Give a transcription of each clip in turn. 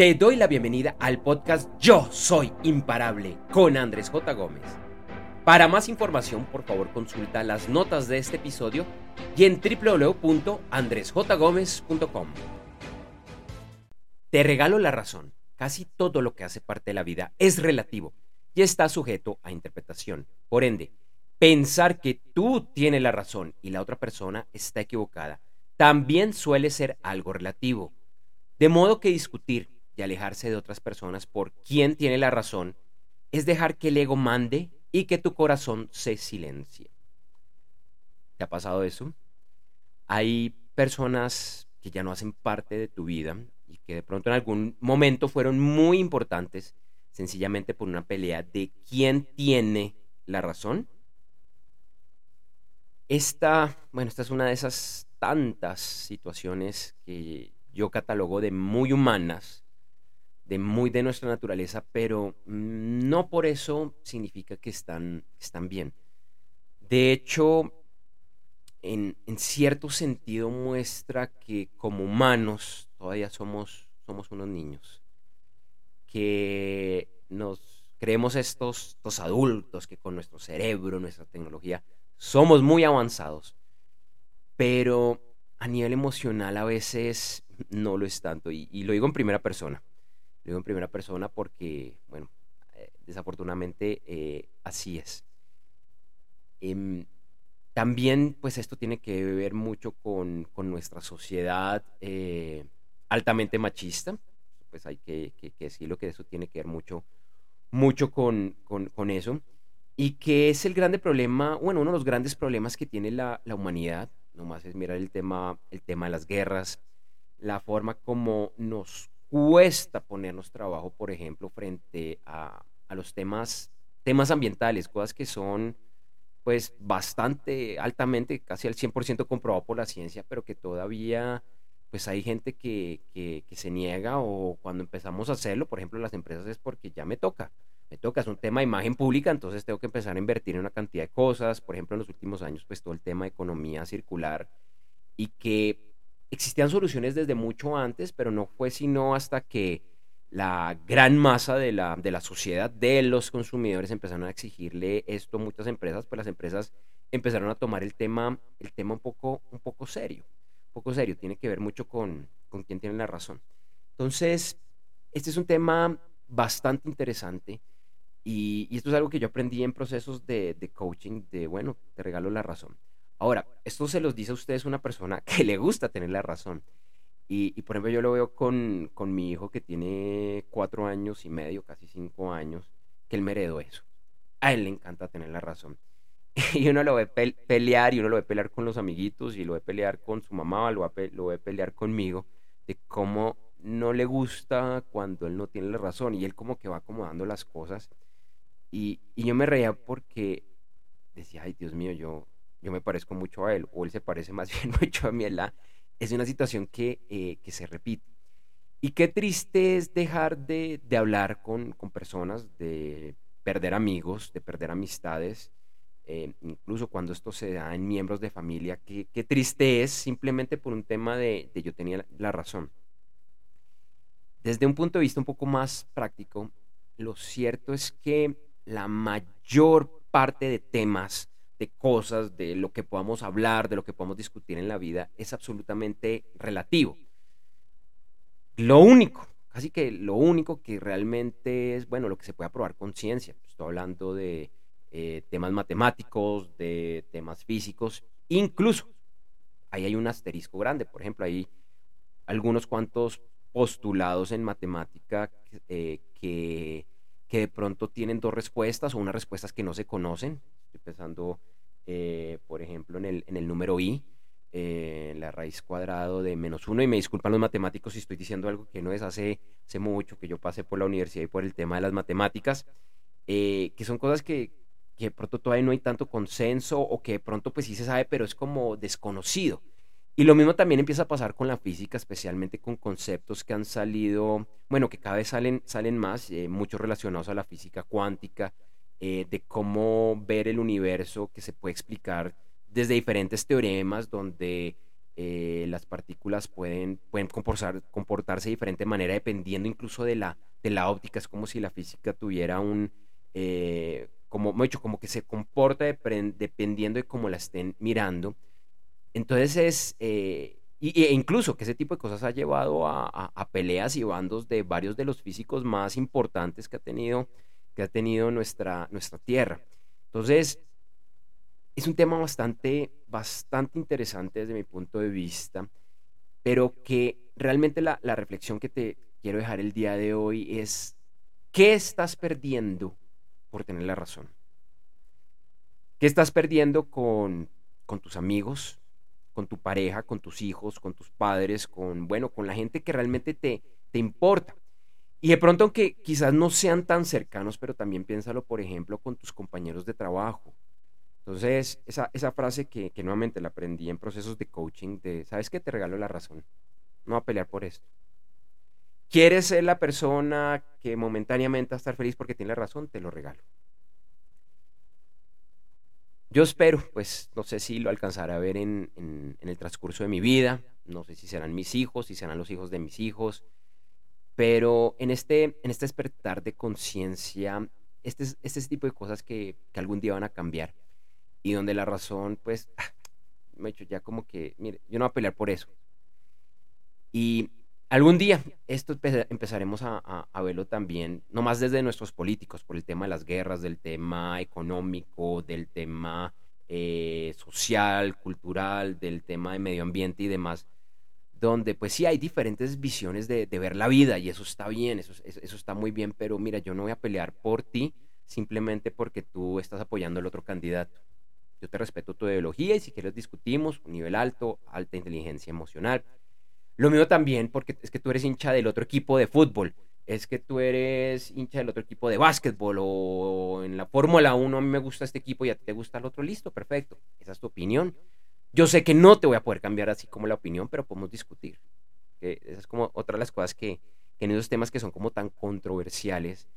Te doy la bienvenida al podcast Yo Soy Imparable con Andrés J. Gómez. Para más información, por favor, consulta las notas de este episodio y en www.andresjgomez.com. Te regalo la razón. Casi todo lo que hace parte de la vida es relativo y está sujeto a interpretación. Por ende, pensar que tú tienes la razón y la otra persona está equivocada también suele ser algo relativo. De modo que discutir alejarse de otras personas por quién tiene la razón es dejar que el ego mande y que tu corazón se silencie. ¿Te ha pasado eso? Hay personas que ya no hacen parte de tu vida y que de pronto en algún momento fueron muy importantes sencillamente por una pelea de quién tiene la razón. Esta, bueno, esta es una de esas tantas situaciones que yo catalogo de muy humanas de muy de nuestra naturaleza, pero no por eso significa que están, están bien. De hecho, en, cierto sentido muestra que como humanos todavía somos, somos unos niños, que nos creemos estos, estos adultos que con nuestro cerebro, nuestra tecnología, somos muy avanzados, pero a nivel emocional a veces no lo es tanto, y lo digo en primera persona digo en primera persona porque, bueno, eh, desafortunadamente eh, así es. Em, también, pues esto tiene que ver mucho con, nuestra sociedad eh, altamente machista. Pues hay que, que, que, decirlo que eso tiene que ver mucho, mucho con, eso. Y que es el grande problema, bueno, uno de los grandes problemas que tiene la, la humanidad. Nomás es mirar el tema, el tema de las guerras, la forma como nos cuesta ponernos trabajo, por ejemplo, frente a, los temas, temas ambientales, cosas que son pues bastante altamente, casi al 100% comprobado por la ciencia, pero que todavía pues hay gente que, que, se niega o cuando empezamos a hacerlo, por ejemplo, las empresas es porque ya me toca, me toca, es un tema de imagen pública, entonces tengo que empezar a invertir en una cantidad de cosas, por ejemplo, en los últimos años, pues todo el tema de economía circular y que existían soluciones desde mucho antes, pero no fue sino hasta que la gran masa de la, de la sociedad, de los consumidores, empezaron a exigirle esto a muchas empresas, pues las empresas empezaron a tomar el tema, el tema un poco, un poco serio, poco serio, tiene que ver mucho con, con quién tiene la razón. Entonces, este es un tema bastante interesante y, y, esto es algo que yo aprendí en procesos de, de coaching, de, bueno, te regalo la razón. Ahora, esto se los dice a ustedes una persona que le gusta tener la razón. Y, por ejemplo, yo lo veo con, mi hijo que tiene cuatro años y medio, casi cinco años, que él me heredó eso. A él le encanta tener la razón. Y uno lo ve pelear y uno lo ve pelear con los amiguitos y lo ve pelear con su mamá, lo ve, lo ve pelear conmigo, de cómo no le gusta cuando él no tiene la razón y él como que va acomodando las cosas. Y, y yo me reía porque decía, ay Dios mío, yo, yo me parezco mucho a él, o él se parece más bien mucho a mí, es una situación que, eh, que se repite. Y qué triste es dejar de, de hablar con, con, personas, de perder amigos, de perder amistades, eh, incluso cuando esto se da en miembros de familia, qué, qué triste es simplemente por un tema de, de yo tenía la razón. Desde un punto de vista un poco más práctico, lo cierto es que la mayor parte de temas de cosas, de lo que podamos hablar, de lo que podamos discutir en la vida, es absolutamente relativo. Lo único, casi que lo único que realmente es, bueno, lo que se puede aprobar con ciencia. Estoy hablando de eh, temas matemáticos, de temas físicos, incluso ahí hay un asterisco grande. Por ejemplo, hay algunos cuantos postulados en matemática eh, que, que de pronto tienen dos respuestas o unas respuestas que no se conocen. Estoy pensando, eh, por ejemplo, en el, en el número i, eh, la raíz cuadrado de menos uno, y me disculpan los matemáticos si estoy diciendo algo que no es hace, hace mucho, que yo pasé por la universidad y por el tema de las matemáticas, eh, que son cosas que, que de pronto todavía no hay tanto consenso o que de pronto pues sí se sabe, pero es como desconocido. Y lo mismo también empieza a pasar con la física, especialmente con conceptos que han salido, bueno, que cada vez salen, salen más, muchos relacionados a la física cuántica, eh, de cómo ver el universo que se puede explicar desde diferentes teoremas donde eh, las partículas pueden, pueden comportarse de diferente manera dependiendo incluso de la, de la óptica. Es como si la física tuviera un, eh, como, dicho, como que se comporta dependiendo de cómo la estén mirando. Entonces es, eh, e incluso que ese tipo de cosas ha llevado a, peleas y bandos de varios de los físicos más importantes que ha tenido, que ha tenido nuestra, nuestra Tierra. Entonces, es un tema bastante, bastante interesante desde mi punto de vista, pero que realmente la, la reflexión que te quiero dejar el día de hoy es, ¿qué estás perdiendo por tener la razón? ¿Qué estás perdiendo con, con tus amigos, con tu pareja, con tus hijos, con tus padres, con, bueno, con la gente que realmente te, te importa? Y de pronto, aunque quizás no sean tan cercanos, pero también piénsalo, por ejemplo, con tus compañeros de trabajo. Entonces, esa, esa frase que, nuevamente la aprendí en procesos de coaching, de, ¿sabes qué? Te regalo la razón. No a pelear por esto. ¿Quieres ser la persona que momentáneamente va a estar feliz porque tiene la razón? Te lo regalo. Yo espero, pues no sé si lo alcanzaré a ver en, el transcurso de mi vida, no sé si serán mis hijos, si serán los hijos de mis hijos, pero en este, en este despertar de conciencia, este, este tipo de cosas que, que, algún día van a cambiar y donde la razón, pues, me he hecho ya como que, mire, yo no voy a pelear por eso. Y Algún día esto empezaremos a, verlo también, no más desde nuestros políticos, por el tema de las guerras, del tema económico, del tema eh, social, cultural, del tema de medio ambiente y demás, donde pues sí hay diferentes visiones de, ver la vida y eso está bien, eso, eso, está muy bien, pero mira, yo no voy a pelear por ti simplemente porque tú estás apoyando al otro candidato. Yo te respeto tu ideología y si quieres discutimos, un nivel alto, alta inteligencia emocional, lo mío también, porque es que tú eres hincha del otro equipo de fútbol, es que tú eres hincha del otro equipo de básquetbol o en la Fórmula 1 a mí me gusta este equipo y a ti te gusta el otro, listo, perfecto. Esa es tu opinión. Yo sé que no te voy a poder cambiar así como la opinión, pero podemos discutir. esa es como otra de las cosas que, que en esos temas que son como tan controversiales,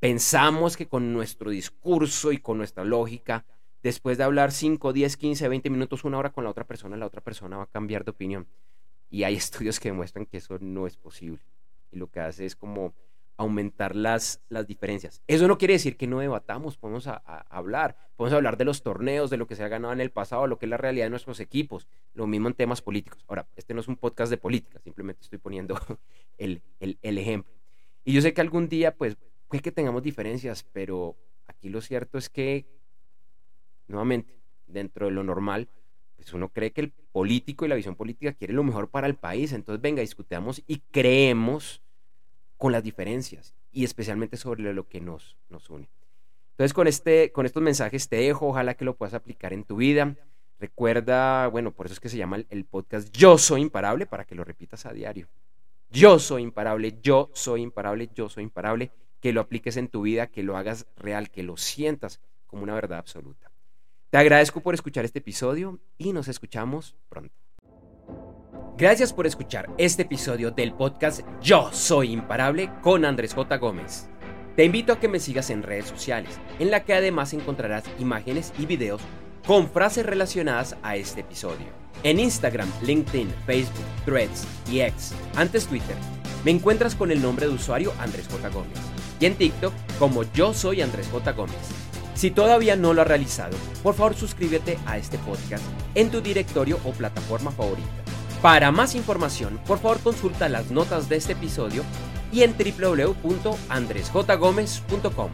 pensamos que con nuestro discurso y con nuestra lógica, después de hablar 5, 10, 15, 20 minutos, una hora con la otra persona, la otra persona va a cambiar de opinión. Y hay estudios que demuestran que eso no es posible. Y lo que hace es como aumentar las, las diferencias. Eso no quiere decir que no debatamos, podemos hablar, podemos hablar de los torneos, de lo que se ha ganado en el pasado, lo que es la realidad de nuestros equipos, lo mismo en temas políticos. Ahora, este no es un podcast de política, simplemente estoy poniendo el, el ejemplo. Y yo sé que algún día, pues, puede que tengamos diferencias, pero aquí lo cierto es que, nuevamente, dentro de lo normal, pues uno cree que el político y la visión política quiere lo mejor para el país. Entonces, venga, discutamos y creemos con las diferencias y especialmente sobre lo que nos, nos une. Entonces, con, este, con estos mensajes te dejo, ojalá que lo puedas aplicar en tu vida. Recuerda, bueno, por eso es que se llama el podcast Yo Soy Imparable, para que lo repitas a diario. Yo soy imparable, yo soy imparable, yo soy imparable. Que lo apliques en tu vida, que lo hagas real, que lo sientas como una verdad absoluta. Te agradezco por escuchar este episodio y nos escuchamos pronto. Gracias por escuchar este episodio del podcast Yo Soy Imparable con Andrés J. Gómez. Te invito a que me sigas en redes sociales, en la que además encontrarás imágenes y videos con frases relacionadas a este episodio. En Instagram, LinkedIn, Facebook, Threads y X, antes Twitter, me encuentras con el nombre de usuario Andrés J. Gómez. Y en TikTok como Yo Soy Andrés J. Gómez. Si todavía no lo has realizado, por favor suscríbete a este podcast en tu directorio o plataforma favorita. Para más información, por favor consulta las notas de este episodio y en www.andresjgomez.com.